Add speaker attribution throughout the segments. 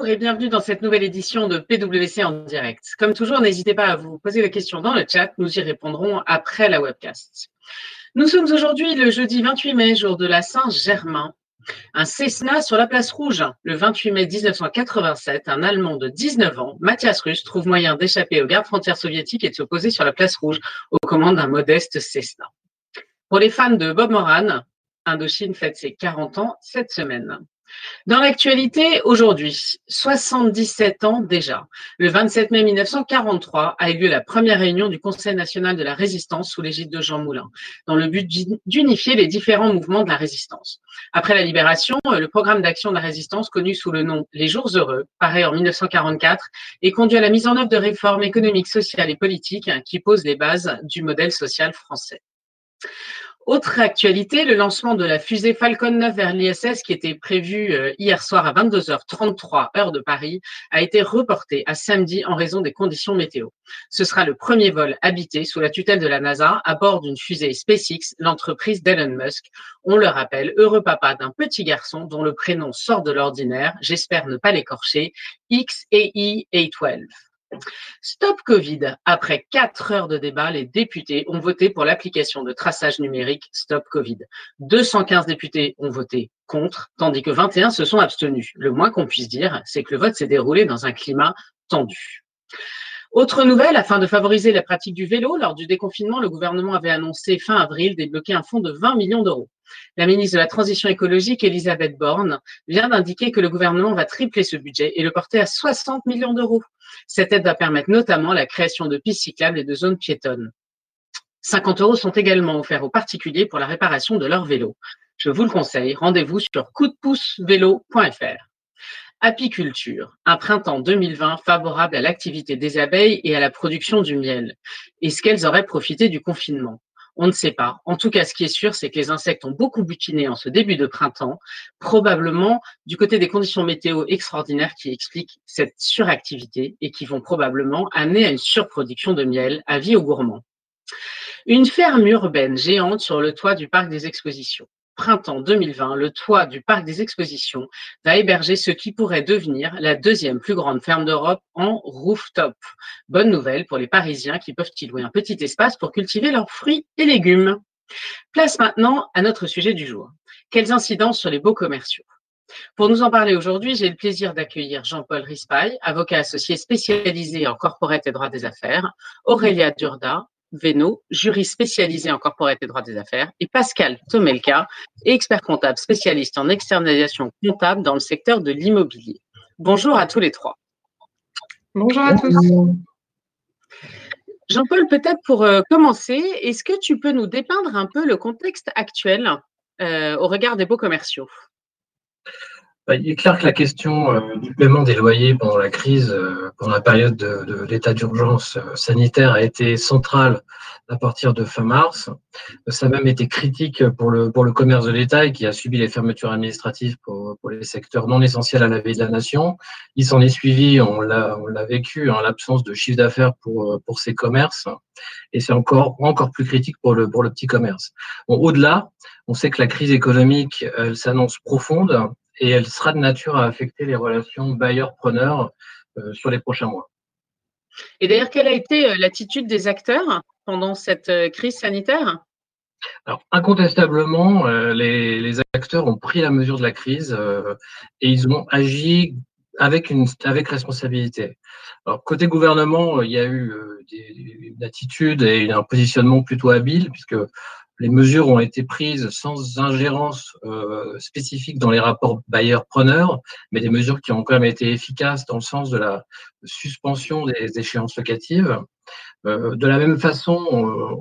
Speaker 1: Bonjour et bienvenue dans cette nouvelle édition de PwC en direct. Comme toujours, n'hésitez pas à vous poser des questions dans le chat, nous y répondrons après la webcast. Nous sommes aujourd'hui le jeudi 28 mai, jour de la Saint-Germain. Un Cessna sur la place rouge. Le 28 mai 1987, un Allemand de 19 ans, Mathias Russ, trouve moyen d'échapper aux gardes frontières soviétiques et de se poser sur la place rouge aux commandes d'un modeste Cessna. Pour les fans de Bob Moran, Indochine fête ses 40 ans cette semaine. Dans l'actualité, aujourd'hui, 77 ans déjà, le 27 mai 1943 a eu lieu la première réunion du Conseil national de la résistance sous l'égide de Jean Moulin, dans le but d'unifier les différents mouvements de la résistance. Après la libération, le programme d'action de la résistance, connu sous le nom Les Jours Heureux, parait en 1944 et conduit à la mise en œuvre de réformes économiques, sociales et politiques qui posent les bases du modèle social français. Autre actualité, le lancement de la fusée Falcon 9 vers l'ISS qui était prévu euh, hier soir à 22h33 heure de Paris a été reporté à samedi en raison des conditions météo. Ce sera le premier vol habité sous la tutelle de la NASA à bord d'une fusée SpaceX, l'entreprise d'Elon Musk. On le rappelle, heureux papa d'un petit garçon dont le prénom sort de l'ordinaire, j'espère ne pas l'écorcher, XAE A12. Stop Covid. Après quatre heures de débat, les députés ont voté pour l'application de traçage numérique Stop Covid. 215 députés ont voté contre, tandis que 21 se sont abstenus. Le moins qu'on puisse dire, c'est que le vote s'est déroulé dans un climat tendu. Autre nouvelle, afin de favoriser la pratique du vélo, lors du déconfinement, le gouvernement avait annoncé fin avril débloquer un fonds de 20 millions d'euros. La ministre de la Transition écologique, Elisabeth Borne, vient d'indiquer que le gouvernement va tripler ce budget et le porter à 60 millions d'euros. Cette aide va permettre notamment la création de pistes cyclables et de zones piétonnes. 50 euros sont également offerts aux particuliers pour la réparation de leur vélo. Je vous le conseille, rendez-vous sur coupdepoussevélo.fr. Apiculture, un printemps 2020 favorable à l'activité des abeilles et à la production du miel. Est-ce qu'elles auraient profité du confinement? On ne sait pas. En tout cas, ce qui est sûr, c'est que les insectes ont beaucoup butiné en ce début de printemps, probablement du côté des conditions météo extraordinaires qui expliquent cette suractivité et qui vont probablement amener à une surproduction de miel, à vie aux gourmands. Une ferme urbaine géante sur le toit du parc des expositions printemps 2020, le toit du parc des expositions va héberger ce qui pourrait devenir la deuxième plus grande ferme d'Europe en rooftop. Bonne nouvelle pour les Parisiens qui peuvent y louer un petit espace pour cultiver leurs fruits et légumes. Place maintenant à notre sujet du jour. Quelles incidences sur les beaux commerciaux? Pour nous en parler aujourd'hui, j'ai le plaisir d'accueillir Jean-Paul Rispail, avocat associé spécialisé en corporate et droit des affaires, Aurélia Durda, Veno, juriste spécialisé en corporate et droit des affaires, et Pascal Tomelka, expert comptable spécialiste en externalisation comptable dans le secteur de l'immobilier. Bonjour à tous les trois.
Speaker 2: Bonjour à tous.
Speaker 1: Jean-Paul, peut-être pour euh, commencer, est-ce que tu peux nous dépeindre un peu le contexte actuel euh, au regard des beaux commerciaux?
Speaker 3: Il est clair que la question euh, du paiement des loyers pendant la crise, euh, pendant la période de, l'état d'urgence euh, sanitaire, a été centrale à partir de fin mars. Ça a même été critique pour le, commerce de l'État qui a subi les fermetures administratives pour, les secteurs non essentiels à la vie de la nation. Il s'en est suivi, on l'a, vécu, hein, l'absence de chiffre d'affaires pour, ces commerces. Et c'est encore, encore plus critique pour le, petit commerce. Au-delà, on sait que la crise économique, s'annonce profonde et elle sera de nature à affecter les relations bailleurs-preneurs euh, sur les prochains mois.
Speaker 1: Et d'ailleurs, quelle a été euh, l'attitude des acteurs pendant cette euh, crise sanitaire?
Speaker 3: Alors, incontestablement, les, acteurs ont pris la mesure de la crise et ils ont agi avec, une, avec responsabilité. Alors, côté gouvernement, il y a eu une attitude et un positionnement plutôt habile, puisque les mesures ont été prises sans ingérence euh, spécifique dans les rapports bailleurs-preneurs, mais des mesures qui ont quand même été efficaces dans le sens de la suspension des échéances locatives. Euh, de la même façon,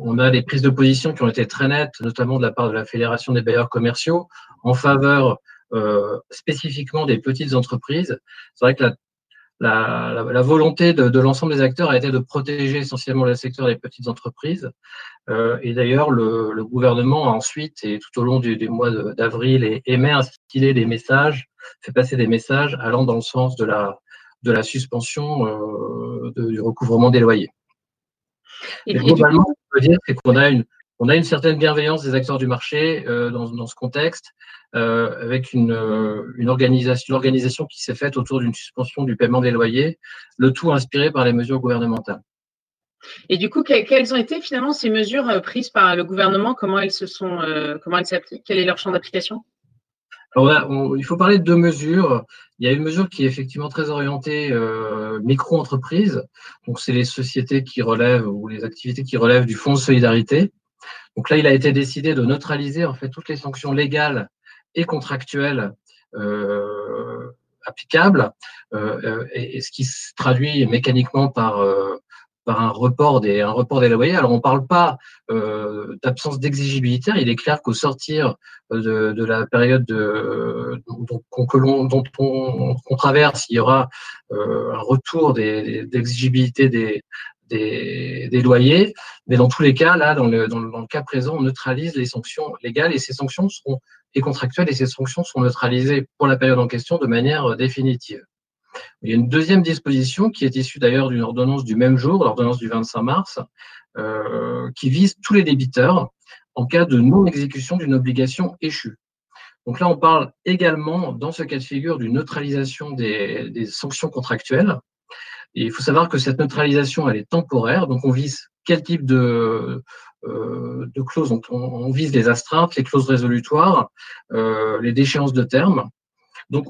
Speaker 3: on a des prises de position qui ont été très nettes, notamment de la part de la Fédération des bailleurs commerciaux, en faveur euh, spécifiquement des petites entreprises. C'est vrai que la la, volonté de, l'ensemble des acteurs a été de protéger essentiellement le secteur des petites entreprises. Euh, et d'ailleurs, le, gouvernement a ensuite, et tout au long du, mois d'avril et, et, mai, instillé des messages, fait passer des messages allant dans le sens de la, de la suspension euh, du recouvrement des loyers. Et, globalement, ce qu'on peut dire, c'est qu'on a une, on a une certaine bienveillance des acteurs du marché dans, ce contexte, avec une, une organisation, qui s'est faite autour d'une suspension du paiement des loyers, le tout inspiré par les mesures gouvernementales.
Speaker 1: Et du coup, quelles ont été finalement ces mesures prises par le gouvernement? Comment elles se sont, comment elles s'appliquent? Quel est leur champ d'application?
Speaker 3: Alors il faut parler de deux mesures. Il y a une mesure qui est effectivement très orientée euh, micro-entreprise. Donc, c'est les sociétés qui relèvent ou les activités qui relèvent du fonds de solidarité. Donc là, il a été décidé de neutraliser en fait toutes les sanctions légales et contractuelles euh, applicables, euh, et, ce qui se traduit mécaniquement par par un report des, un report des loyers. Alors, on ne parle pas euh, d'absence d'exigibilité. Il est clair qu'au sortir de, de, la période de, dont, dont on, traverse, il y aura euh, un retour d'exigibilité des, des, loyers. Mais dans tous les cas, là, dans le, cas présent, on neutralise les sanctions légales et ces sanctions seront et contractuelles et ces sanctions sont neutralisées pour la période en question de manière définitive. Il y a une deuxième disposition qui est issue d'ailleurs d'une ordonnance du même jour, l'ordonnance du 25 mars, euh, qui vise tous les débiteurs en cas de non-exécution d'une obligation échue. Donc là, on parle également, dans ce cas de figure, d'une neutralisation des, sanctions contractuelles. Il faut savoir que cette neutralisation, elle est temporaire, donc on vise quel type de, euh, de clauses? Donc on, vise les astreintes, les clauses résolutoires, euh, les déchéances de terme. Donc,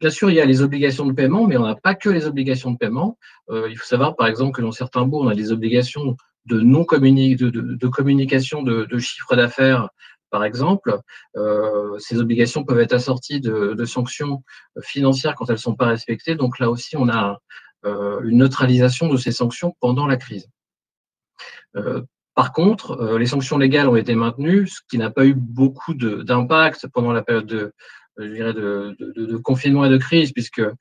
Speaker 3: bien sûr, il y a les obligations de paiement, mais on n'a pas que les obligations de paiement. Euh, il faut savoir, par exemple, que dans certains baux, on a des obligations de non de, de, communication de, de chiffre d'affaires, par exemple. Euh, ces obligations peuvent être assorties de, sanctions financières quand elles ne sont pas respectées. Donc là aussi, on a euh, une neutralisation de ces sanctions pendant la crise. Par contre, les sanctions légales ont été maintenues, ce qui n'a pas eu beaucoup d'impact pendant la période de, je dirais, de, de, de, confinement et de crise, puisque euh,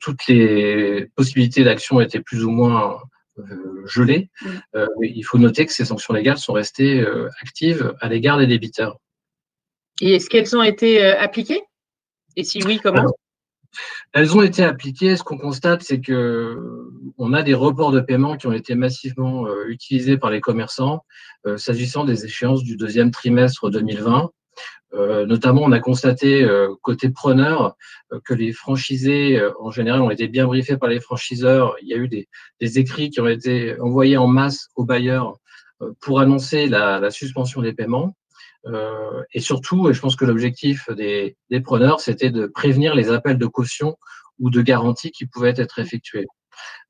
Speaker 3: toutes les possibilités d'action étaient plus ou moins euh, gelées. Euh, il faut noter que ces sanctions légales sont restées actives à l'égard des débiteurs.
Speaker 1: Et est-ce qu'elles ont été appliquées? Et si oui, comment?
Speaker 3: Elles ont été appliquées. Ce qu'on constate, c'est que on a des reports de paiement qui ont été massivement utilisés par les commerçants, s'agissant des échéances du deuxième trimestre 2020. Euh, notamment, on a constaté euh, côté preneur euh, que les franchisés, en général, ont été bien briefés par les franchiseurs. Il y a eu des, écrits qui ont été envoyés en masse aux bailleurs pour annoncer la, suspension des paiements. Et surtout, je pense que l'objectif des, des preneurs, c'était de prévenir les appels de caution ou de garantie qui pouvaient être effectués.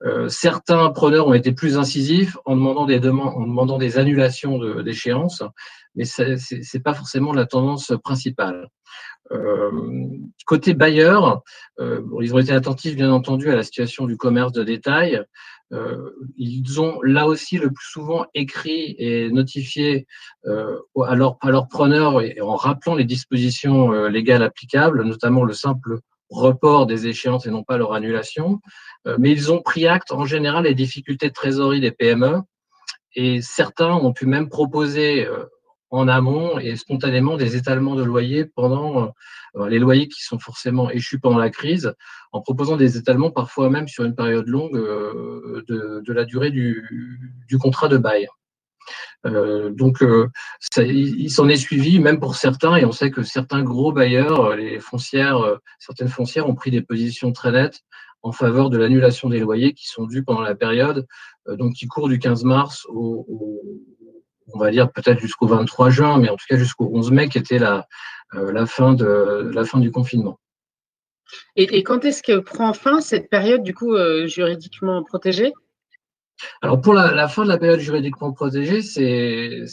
Speaker 3: Euh, certains preneurs ont été plus incisifs en demandant des demandes, en demandant des annulations d'échéances, mais ce n'est pas forcément la tendance principale. Euh, côté bailleurs, euh, ils ont été attentifs, bien entendu, à la situation du commerce de détail. Ils ont là aussi le plus souvent écrit et notifié à, leurs preneurs en rappelant les dispositions légales applicables, notamment le simple report des échéances et non pas leur annulation. Euh, mais ils ont pris acte en général des difficultés de trésorerie des PME et certains ont pu même proposer euh, en amont et spontanément des étalements de loyers pendant euh, les loyers qui sont forcément échus pendant la crise, en proposant des étalements parfois même sur une période longue de, la durée du contrat de bail. Euh, donc, euh, il, s'en est suivi, même pour certains, et on sait que certains gros bailleurs, euh, les foncières, certaines foncières ont pris des positions très nettes en faveur de l'annulation des loyers qui sont dus pendant la période, donc qui court du 15 mars au, on va dire peut-être jusqu'au 23 juin, mais en tout cas jusqu'au 11 mai, qui était la, la, fin, de, la fin du confinement.
Speaker 1: Et, quand est-ce que prend fin cette période du coup juridiquement protégée?
Speaker 3: Alors pour la, fin de la période juridiquement protégée, c'est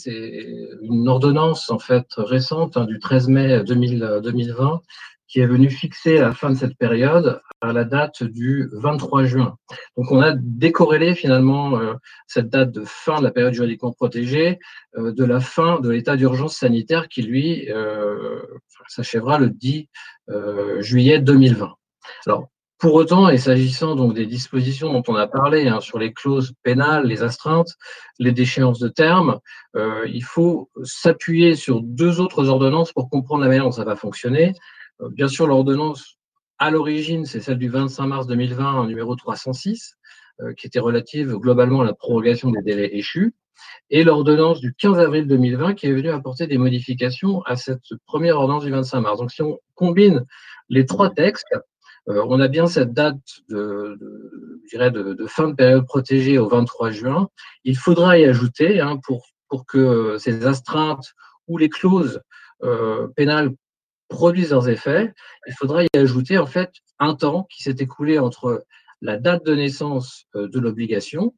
Speaker 3: une ordonnance en fait récente hein, du 13 mai 2020 qui est venue fixer la fin de cette période à la date du 23 juin. Donc on a décorrélé finalement euh, cette date de fin de la période juridiquement protégée euh, de la fin de l'état d'urgence sanitaire qui lui euh, s'achèvera le 10 juillet 2020. Alors pour autant, et s'agissant donc des dispositions dont on a parlé hein, sur les clauses pénales, les astreintes, les déchéances de terme, il faut s'appuyer sur deux autres ordonnances pour comprendre la manière dont ça va fonctionner. Euh, bien sûr, l'ordonnance à l'origine, c'est celle du 25 mars 2020, numéro 306, euh, qui était relative globalement à la prorogation des délais échus. et l'ordonnance du 15 avril 2020 qui est venue apporter des modifications à cette première ordonnance du 25 mars. Donc si on combine les trois textes, euh, on a bien cette date de, fin de période protégée au 23 juin. Il faudra y ajouter hein, pour, que ces astreintes ou les clauses pénales produisent leurs effets, il faudra y ajouter en fait un temps qui s'est écoulé entre la date de naissance euh, de l'obligation,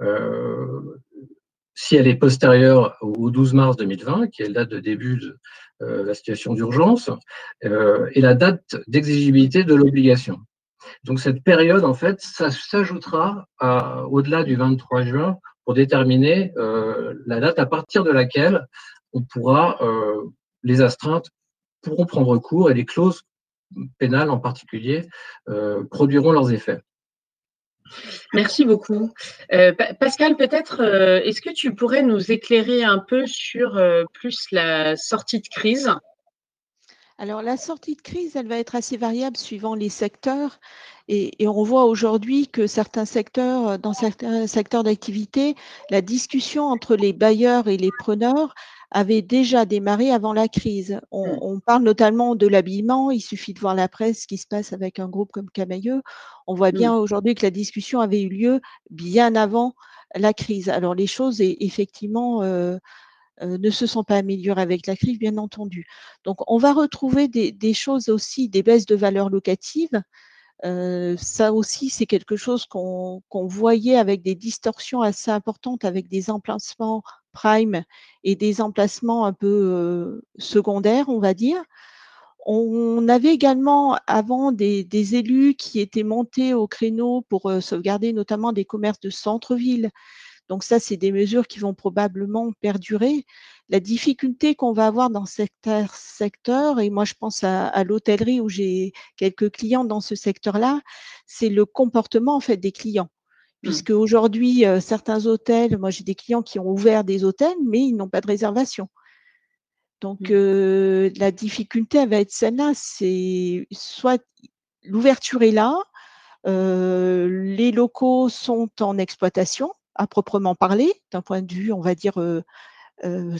Speaker 3: euh, si elle est postérieure au 12 mars 2020, qui est la date de début de euh, la situation d'urgence, et la date d'exigibilité de l'obligation. Donc cette période, en fait, ça s'ajoutera au-delà du 23 juin pour déterminer la date à partir de laquelle on pourra, les astreintes pourront prendre cours et les clauses pénales en particulier produiront leurs effets.
Speaker 1: Merci beaucoup. Euh, Pascal, peut-être, euh, est-ce que tu pourrais nous éclairer un peu sur euh, plus la sortie de crise?
Speaker 4: Alors, la sortie de crise, elle va être assez variable suivant les secteurs. Et, et on voit aujourd'hui que certains secteurs, dans certains secteurs d'activité, la discussion entre les bailleurs et les preneurs avait déjà démarré avant la crise. On, mmh. on parle notamment de l'habillement. Il suffit de voir la presse, ce qui se passe avec un groupe comme Camailleux. On voit bien mmh. aujourd'hui que la discussion avait eu lieu bien avant la crise. Alors les choses, effectivement, euh, euh, ne se sont pas améliorées avec la crise, bien entendu. Donc on va retrouver des, des choses aussi, des baisses de valeur locative. Euh, ça aussi, c'est quelque chose qu'on voyait avec des distorsions assez importantes, avec des emplacements prime et des emplacements un peu secondaires, on va dire. On avait également avant des, élus qui étaient montés au créneau pour sauvegarder notamment des commerces de centre-ville. Donc ça, c'est des mesures qui vont probablement perdurer. La difficulté qu'on va avoir dans certains secteurs, et moi je pense à, l'hôtellerie où j'ai quelques clients dans ce secteur-là, c'est le comportement en fait des clients. Mmh. Puisque aujourd'hui, euh, certains hôtels, moi j'ai des clients qui ont ouvert des hôtels, mais ils n'ont pas de réservation. Donc mmh. euh, la difficulté elle va être celle-là, c'est soit l'ouverture est là, euh, les locaux sont en exploitation à proprement parler, d'un point de vue, on va dire,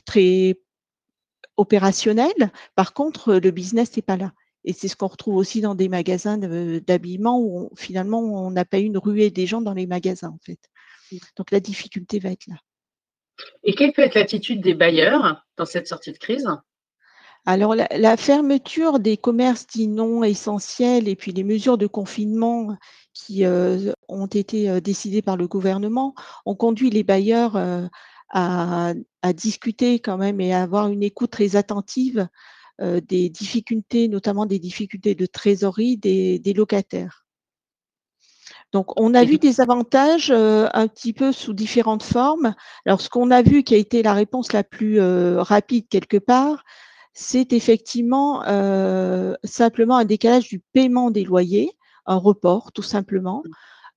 Speaker 4: très opérationnel. Par contre, le business n'est pas là. Et c'est ce qu'on retrouve aussi dans des magasins d'habillement où finalement on n'a pas eu une ruée des gens dans les magasins en fait. Donc la difficulté va être là.
Speaker 1: Et quelle peut être l'attitude des bailleurs dans cette sortie de crise?
Speaker 4: Alors, la, fermeture des commerces dits non essentiels et puis les mesures de confinement qui euh, ont été euh, décidées par le gouvernement ont conduit les bailleurs euh, à, discuter quand même et à avoir une écoute très attentive des difficultés, notamment des difficultés de trésorerie des, locataires. Donc, on a vu des avantages un petit peu sous différentes formes. Alors, ce qu'on a vu qui a été la réponse la plus rapide quelque part, c'est effectivement simplement un décalage du paiement des loyers, un report tout simplement,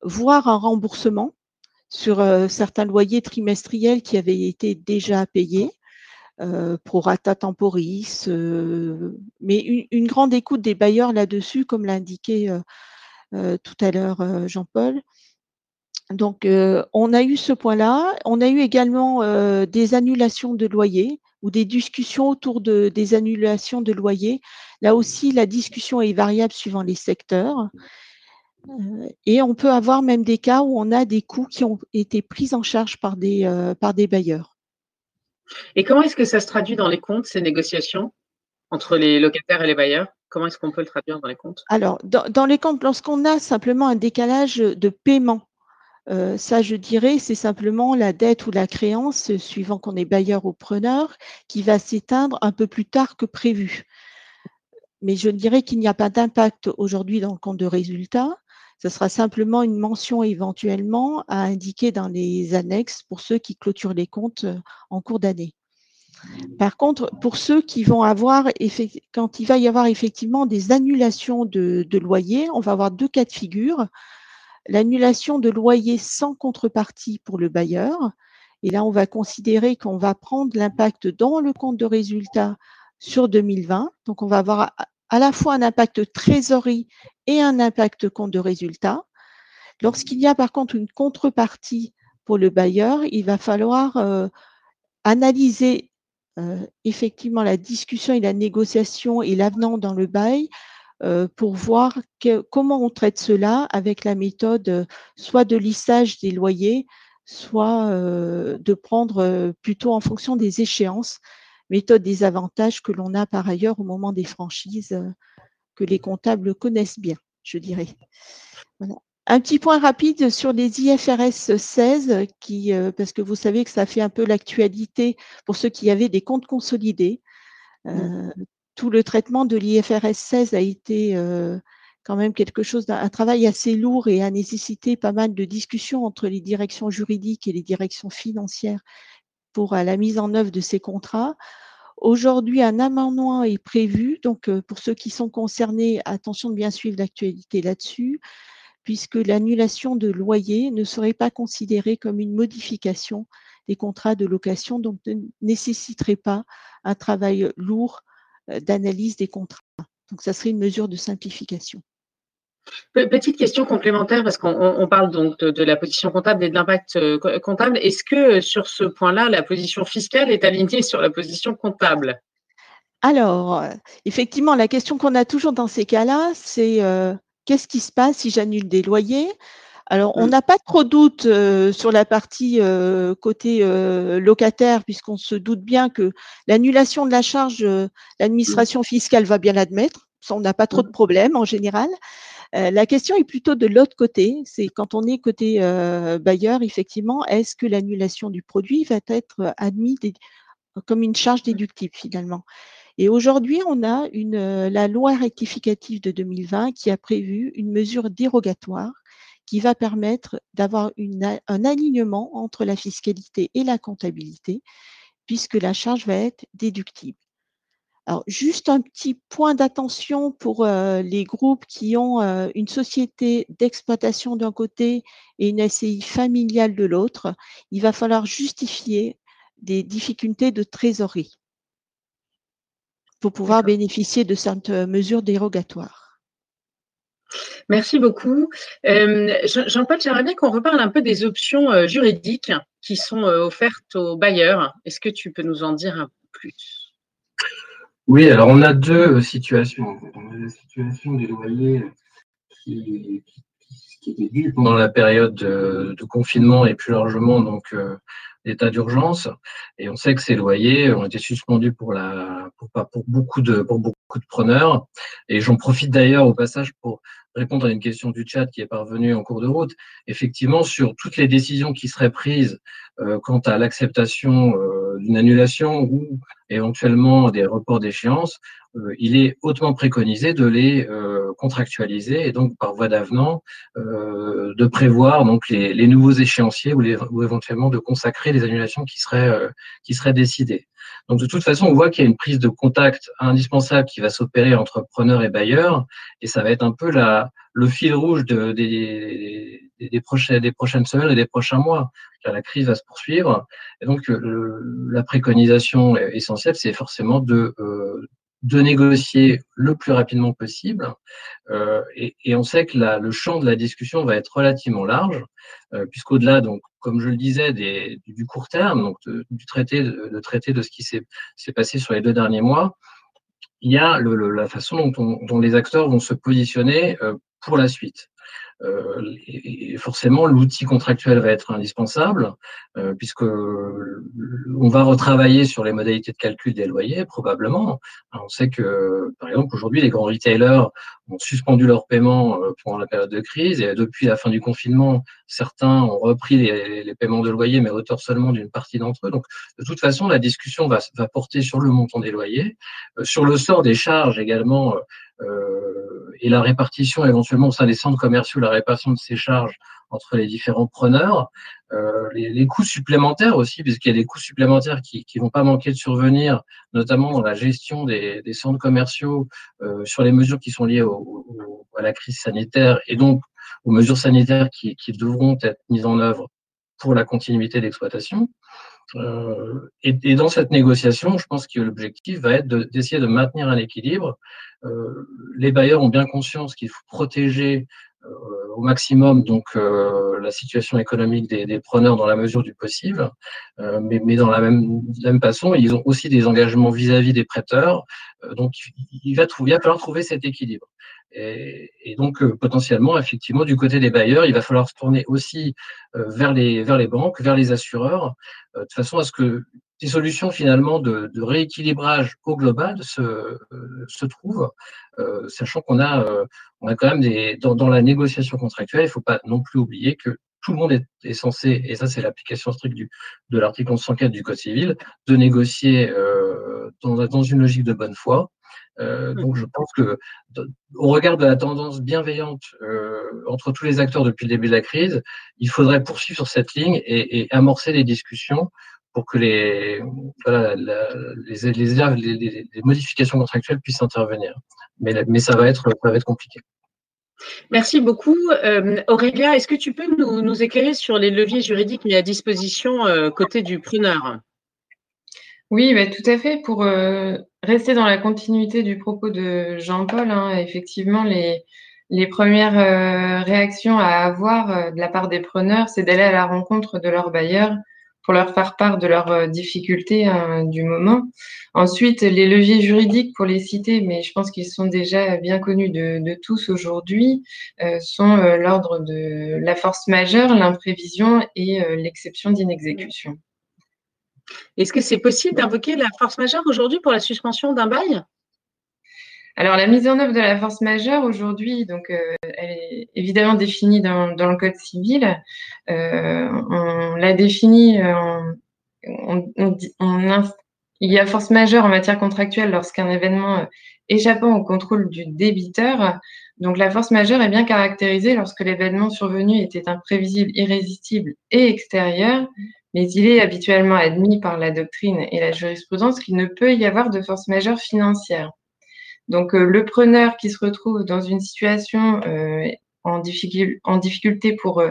Speaker 4: voire un remboursement sur certains loyers trimestriels qui avaient été déjà payés euh, pro rata temporis, euh, mais une, grande écoute des bailleurs là-dessus, comme l'a indiqué euh, tout à l'heure Jean-Paul. Donc, on a eu ce point-là. On a eu également des annulations de loyers ou des discussions autour de, des annulations de loyers. Là aussi, la discussion est variable suivant les secteurs. et on peut avoir même des cas où on a des coûts qui ont été pris en charge par des bailleurs.
Speaker 1: Et comment est-ce que ça se traduit dans les comptes, ces négociations entre les locataires et les bailleurs? Comment est-ce qu'on peut le traduire dans les comptes?
Speaker 4: Alors, dans, les comptes, lorsqu'on a simplement un décalage de paiement, euh, ça, je dirais, c'est simplement la dette ou la créance, suivant qu'on est bailleur ou preneur, qui va s'éteindre un peu plus tard que prévu. Mais je dirais qu'il n'y a pas d'impact aujourd'hui dans le compte de résultat. Ce sera simplement une mention éventuellement à indiquer dans les annexes pour ceux qui clôturent les comptes euh, en cours d'année. Par contre, pour ceux qui vont avoir, quand il va y avoir effectivement des annulations de, de loyer, on va avoir deux cas de figure. L'annulation de loyer sans contrepartie pour le bailleur. Et là, on va considérer qu'on va prendre l'impact dans le compte de résultat sur 2020. Donc, on va avoir à la fois un impact trésorerie et un impact compte de résultat. Lorsqu'il y a par contre une contrepartie pour le bailleur, il va falloir analyser effectivement la discussion et la négociation et l'avenant dans le bail pour voir comment on traite cela avec la méthode soit de lissage des loyers, soit de prendre plutôt en fonction des échéances, méthode des avantages que l'on a par ailleurs au moment des franchises que les comptables connaissent bien, je dirais. Un petit point rapide sur les IFRS 16, qui, parce que vous savez que ça fait un peu l'actualité pour ceux qui avaient des comptes consolidés. Mmh. tout le traitement de l'IFRS 16 a été quand même quelque chose d'un travail assez lourd et a nécessité pas mal de discussions entre les directions juridiques et les directions financières pour la mise en œuvre de ces contrats. Aujourd'hui, un amendement est prévu. Donc, pour ceux qui sont concernés, attention de bien suivre l'actualité là-dessus, puisque l'annulation de loyer ne serait pas considérée comme une modification des contrats de location, donc ne nécessiterait pas un travail lourd d'analyse des contrats. Donc, ça serait une mesure de simplification.
Speaker 1: Petite question complémentaire, parce qu'on parle donc de, la position comptable et de l'impact euh, comptable. Est-ce que euh, sur ce point-là, la position fiscale est alignée sur la position comptable?
Speaker 4: Alors, euh, effectivement, la question qu'on a toujours dans ces cas-là, c'est qu'est-ce qui se passe si j'annule des loyers? Alors, on mmh. n'a pas trop de doute sur la partie côté locataire, puisqu'on se doute bien que l'annulation de la charge, l'administration fiscale va bien l'admettre. Ça, on n'a pas trop de mmh. problèmes en général. Euh, la question est plutôt de l'autre côté, c'est quand on est côté euh, bailleur, effectivement, est-ce que l'annulation du produit va être admise comme une charge déductive finalement? Et aujourd'hui, on a euh, la loi rectificative de 2020 qui a prévu une mesure dérogatoire qui va permettre d'avoir un alignement entre la fiscalité et la comptabilité, puisque la charge va être déductible. Alors, juste un petit point d'attention pour euh, les groupes qui ont euh, une société d'exploitation d'un côté et une SCI familiale de l'autre. Il va falloir justifier des difficultés de trésorerie pour pouvoir bénéficier de cette euh, mesure dérogatoire.
Speaker 1: Merci beaucoup. Jean-Paul, j'aimerais bien qu'on reparle un peu des options juridiques qui sont offertes aux bailleurs. Est-ce que tu peux nous en dire un peu plus?
Speaker 3: Oui, alors on a deux euh, situations. On a la situation des loyers qui, qui, était due pendant la période de, confinement et plus largement donc euh, l'état d'urgence. Et on sait que ces loyers ont été suspendus pour la pour, pour beaucoup de pour beaucoup de preneurs. Et j'en profite d'ailleurs au passage pour répondre à une question du chat qui est parvenue en cours de route. Effectivement, sur toutes les décisions qui seraient prises euh, quant à l'acceptation d'une annulation ou éventuellement des reports d'échéance, euh, il est hautement préconisé de les euh, contractualiser et donc par voie d'avenant euh, de prévoir donc les, nouveaux échéanciers ou, éventuellement de consacrer les annulations qui seraient qui seraient décidées. Donc de toute façon, on voit qu'il y a une prise de contact indispensable qui va s'opérer entre preneurs et bailleurs et ça va être un peu la le fil rouge de, des, prochaines, des prochaines semaines et des prochains mois. La crise va se poursuivre. Et donc, la préconisation essentielle, c'est forcément de, euh, de négocier le plus rapidement possible. Euh, et, on sait que la, le champ de la discussion va être relativement large, euh, puisqu'au-delà, donc, comme je le disais, du court terme, donc du traité, de, traité de ce qui s'est passé sur les deux derniers mois, il y a la façon dont, les acteurs vont se positionner pour la suite. Euh, et forcément, l'outil contractuel va être indispensable, euh, puisque on va retravailler sur les modalités de calcul des loyers, probablement. On sait que, par exemple, aujourd'hui, les grands retailers ont suspendu leurs paiements euh, pendant la période de crise, et depuis la fin du confinement, certains ont repris les, paiements de loyers, mais hauteur seulement d'une partie d'entre eux. Donc, de toute façon, la discussion va, va porter sur le montant des loyers, sur le sort des charges également euh, et la répartition éventuellement sein des centres commerciaux, la répartition de ces charges entre les différents preneurs, euh, les, les, coûts supplémentaires aussi, puisqu'il y a des coûts supplémentaires qui ne vont pas manquer de survenir, notamment dans la gestion des, des centres commerciaux, euh, sur les mesures qui sont liées au, au, à la crise sanitaire et donc aux mesures sanitaires qui, qui devront être mises en œuvre pour la continuité d'exploitation. Euh, et, et, dans cette négociation, je pense que l'objectif va être d'essayer de, maintenir un équilibre. Euh, les bailleurs ont bien conscience qu'il faut protéger euh, au maximum donc la situation économique des, preneurs dans la mesure du possible, mais, mais, dans la même, même, façon, ils ont aussi des engagements vis-à-vis des prêteurs, donc il va, trouver, il va falloir trouver cet équilibre. Et, donc potentiellement, effectivement, du côté des bailleurs, il va falloir se tourner aussi vers, les, vers les banques, vers les assureurs, de façon à ce que des solutions finalement de, de rééquilibrage au global se, se trouvent, euh, sachant qu'on a, euh, on a quand même des, dans, dans la négociation contractuelle, il ne faut pas non plus oublier que tout le monde est, est censé, et ça c'est l'application stricte du, de l'article 1104 du Code civil, de négocier euh, dans, dans, une logique de bonne foi. Euh, donc je pense que au regard de la tendance bienveillante euh, entre tous les acteurs depuis le début de la crise, il faudrait poursuivre sur cette ligne et, et amorcer des discussions pour que les, voilà, les, les, les, modifications contractuelles puissent intervenir. Mais, mais ça, va être, ça va être compliqué.
Speaker 1: Merci beaucoup. Euh, Aurélia, est-ce que tu peux nous, nous, éclairer sur les leviers juridiques mis à disposition euh, côté du preneur?
Speaker 2: Oui, bah, tout à fait. Pour euh, rester dans la continuité du propos de Jean-Paul, hein, effectivement, les, premières euh, réactions à avoir euh, de la part des preneurs, c'est d'aller à la rencontre de leurs bailleurs pour leur faire part de leurs difficultés hein, du moment. Ensuite, les leviers juridiques, pour les citer, mais je pense qu'ils sont déjà bien connus de, de tous aujourd'hui, sont l'ordre de la force majeure, l'imprévision et l'exception d'inexécution.
Speaker 1: Est-ce que c'est possible d'invoquer la force majeure aujourd'hui pour la suspension d'un bail?
Speaker 2: Alors, la mise en œuvre de la force majeure aujourd'hui, donc, euh, elle est évidemment définie dans, le Code civil. Euh, on l'a définie, euh, on, on, il y a force majeure en matière contractuelle lorsqu'un événement euh, échappant au contrôle du débiteur. Donc, la force majeure est bien caractérisée lorsque l'événement survenu était imprévisible, irrésistible et extérieur, mais il est habituellement admis par la doctrine et la jurisprudence qu'il ne peut y avoir de force majeure financière. Donc, euh, le preneur qui se retrouve dans une situation euh, en, difficulté, pour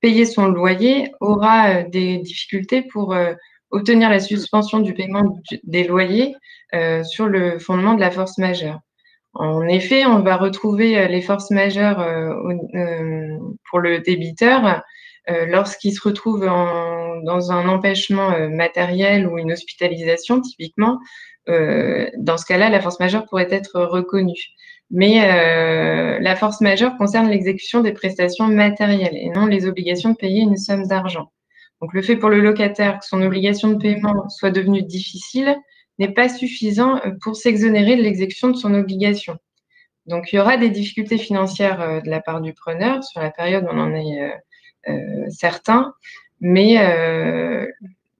Speaker 2: payer son loyer aura des difficultés pour obtenir la suspension du paiement des loyers sur le fondement de la force majeure. En effet, on va retrouver les forces majeures pour le débiteur lorsqu'il se retrouve dans un empêchement matériel ou une hospitalisation, typiquement, euh, dans ce cas-là, la force majeure pourrait être reconnue. Mais euh, la force majeure concerne l'exécution des prestations matérielles et non les obligations de payer une somme d'argent. Donc le fait pour le locataire que son obligation de paiement soit devenue difficile n'est pas suffisant euh, pour s'exonérer de l'exécution de son obligation. Donc il y aura des difficultés financières euh, de la part du preneur sur la période, on en est euh, certain, mais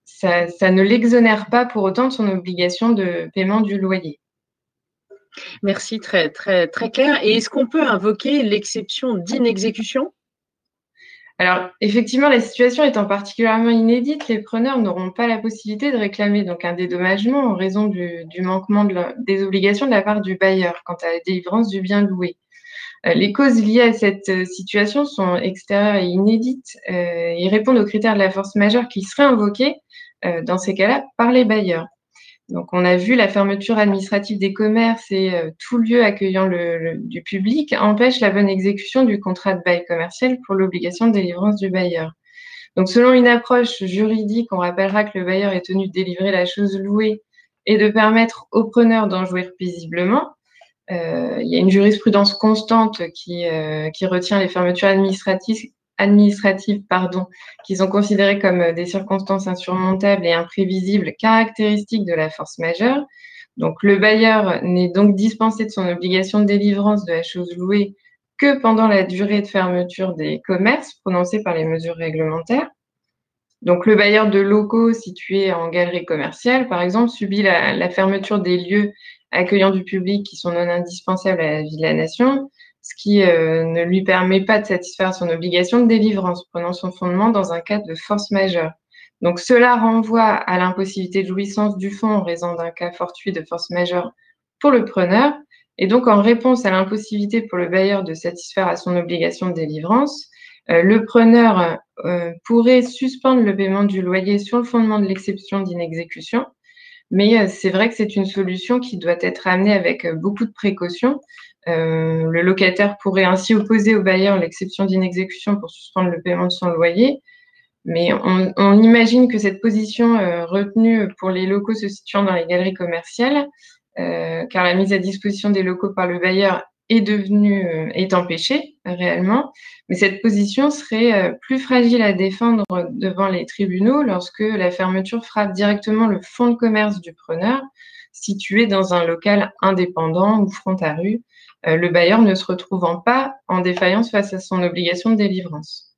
Speaker 2: ça, ne l'exonère pas pour autant de son obligation de paiement du loyer.
Speaker 1: Merci, très, très, très clair. Et est-ce qu'on peut invoquer l'exception d'inexécution?
Speaker 2: Alors, effectivement, la situation étant particulièrement inédite, les preneurs n'auront pas la possibilité de réclamer donc un dédommagement en raison du, manquement de la, des obligations de la part du bailleur quant à la délivrance du bien loué. Euh, les causes liées à cette euh, situation sont extérieures et inédites euh, et répondent aux critères de la force majeure qui seraient invoqués euh, dans ces cas-là par les bailleurs. Donc, on a vu la fermeture administrative des commerces et euh, tout lieu accueillant le, du public empêche la bonne exécution du contrat de bail commercial pour l'obligation de délivrance du bailleur. Donc, selon une approche juridique, on rappellera que le bailleur est tenu de délivrer la chose louée et de permettre au preneur d'en jouir paisiblement. Euh, il y a une jurisprudence constante qui, euh, qui retient les fermetures administratives administratives pardon, qu'ils ont considérées comme euh, des circonstances insurmontables et imprévisibles caractéristiques de la force majeure. Donc le bailleur n'est donc dispensé de son obligation de délivrance de la chose louée que pendant la durée de fermeture des commerces prononcée par les mesures réglementaires. Donc le bailleur de locaux situés en galerie commerciale, par exemple, subit la, la fermeture des lieux accueillant du public qui sont non indispensables à la vie de la nation, ce qui euh, ne lui permet pas de satisfaire son obligation de délivrance, prenant son fondement dans un cas de force majeure. Donc cela renvoie à l'impossibilité de jouissance du fonds en raison d'un cas fortuit de force majeure pour le preneur, et donc en réponse à l'impossibilité pour le bailleur de satisfaire à son obligation de délivrance, euh, le preneur euh, pourrait suspendre le paiement du loyer sur le fondement de l'exception d'inexécution, Mais c'est vrai que c'est une solution qui doit être amenée avec beaucoup de précautions. Le locataire pourrait ainsi opposer au bailleur l'exception d'inexécution pour suspendre le paiement de son loyer. Mais on, imagine que cette position retenue pour les locaux se situant dans les galeries commerciales, car la mise à disposition des locaux par le bailleur est devenu euh, est empêché réellement, mais cette position serait euh, plus fragile à défendre devant les tribunaux lorsque la fermeture frappe directement le fonds de commerce du preneur situé dans un local indépendant ou frontaru, euh, le bailleur ne se retrouvant pas en défaillance face à son obligation de délivrance.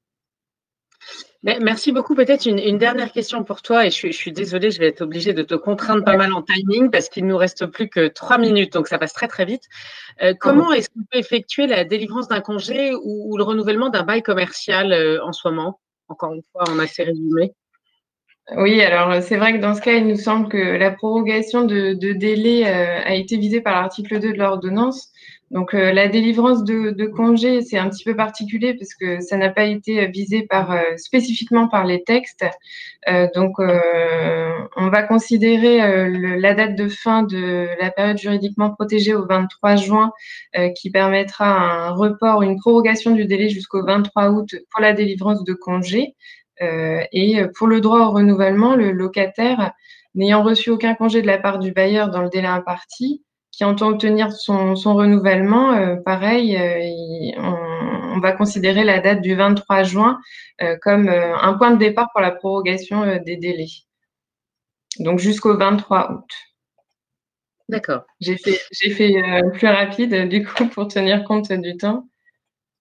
Speaker 1: Merci beaucoup. Peut-être une, dernière question pour toi, et je suis, désolée, je vais être obligée de te contraindre pas mal en timing parce qu'il nous reste plus que trois minutes, donc ça passe très très vite. Euh, comment est-ce qu'on peut effectuer la délivrance d'un congé ou, le renouvellement d'un bail commercial euh, en ce moment? Encore une fois, en assez résumé.
Speaker 2: Oui, alors c'est vrai que dans ce cas, il nous semble que la prorogation de, délai euh, a été visée par l'article 2 de l'ordonnance. Donc euh, la délivrance de, de congés, c'est un petit peu particulier parce que ça n'a pas été visé par, euh, spécifiquement par les textes. Euh, donc on va considérer la date de fin de la période juridiquement protégée au 23 juin qui permettra un report, une prorogation du délai jusqu'au 23 août pour la délivrance de congés. et pour le droit au renouvellement, le locataire n'ayant reçu aucun congé de la part du bailleur dans le délai imparti, qui entend obtenir son, renouvellement, euh, pareil, euh, on, va considérer la date du 23 juin euh, comme un point de départ pour la prorogation des délais. Donc jusqu'au 23 août.
Speaker 1: D'accord.
Speaker 2: J'ai fait, j'ai fait plus rapide du coup pour tenir compte du temps.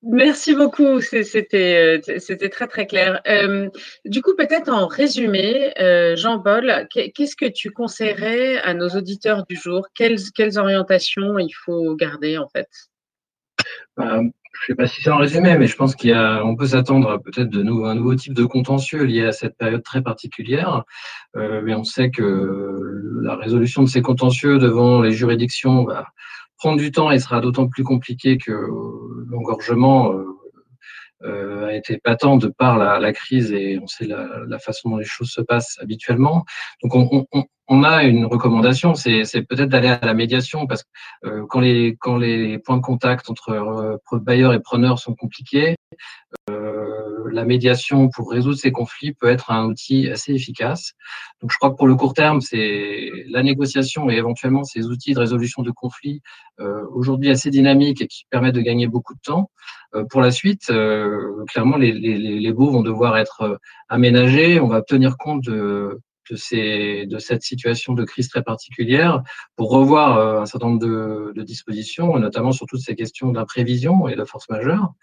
Speaker 1: Merci beaucoup, c'était c'était très très clair. Euh, du coup, peut-être en résumé, euh, Jean-Paul, qu'est-ce que tu conseillerais à nos auditeurs du jour? Quelles, orientations il faut garder en fait?
Speaker 3: Bah, Je ne sais pas si c'est en résumé, mais je pense qu'il y a, on peut s'attendre peut-être de nouveau, un nouveau type de contentieux lié à cette période très particulière. Euh, mais on sait que la résolution de ces contentieux devant les juridictions va prendre du temps et sera d'autant plus compliqué que l'engorgement euh, euh, a été patent de par la, crise et on sait la, façon dont les choses se passent habituellement. Donc on, a une recommandation, c'est peut-être d'aller à la médiation parce que euh, quand, les, points de contact entre euh, bailleurs et preneurs sont compliqués, euh, la médiation pour résoudre ces conflits peut être un outil assez efficace. Donc, je crois que pour le court terme, c'est la négociation et éventuellement ces outils de résolution de conflits euh, aujourd'hui assez dynamiques et qui permettent de gagner beaucoup de temps. Euh, pour la suite, euh, clairement, les, les, les baux vont devoir être aménagés. On va tenir compte de, de, cette situation de crise très particulière pour revoir euh, un certain nombre de, dispositions, notamment sur toutes ces questions d'imprévision et de force majeure.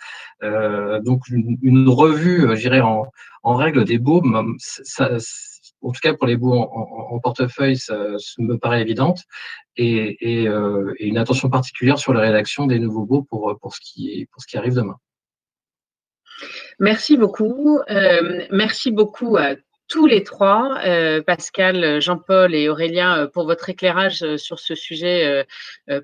Speaker 3: Euh, donc une, revue, euh, j'irais en, en règle des baux, ça, en tout cas pour les baux en, portefeuille, ça, me paraît évidente, et, une attention particulière sur la rédaction des nouveaux baux pour, pour, ce, qui, pour ce qui arrive demain.
Speaker 1: Merci beaucoup. Merci beaucoup à tous les trois, euh, Pascal, Jean-Paul et Aurélien, euh, pour votre éclairage euh, sur ce sujet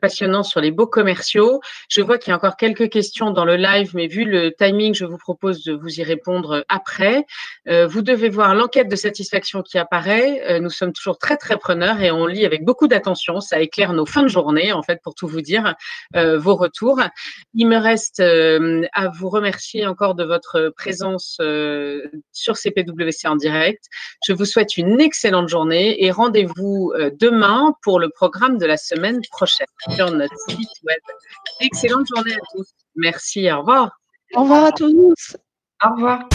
Speaker 1: passionnant sur les beaux commerciaux. Je vois qu'il y a encore quelques questions dans le live, mais vu le timing, je vous propose de vous y répondre après. Vous devez voir l'enquête de satisfaction qui apparaît. Nous sommes toujours très, très preneurs et on lit avec beaucoup d'attention. Ça éclaire nos fins de journée, en fait, pour tout vous dire, vos retours. Il me reste à vous remercier encore de votre présence sur CPWC en direct. Je vous souhaite une excellente journée et rendez-vous euh, demain pour le programme de la semaine prochaine sur notre site web. Excellente journée à tous. Merci, au revoir.
Speaker 4: Au revoir à tous.
Speaker 2: Au revoir.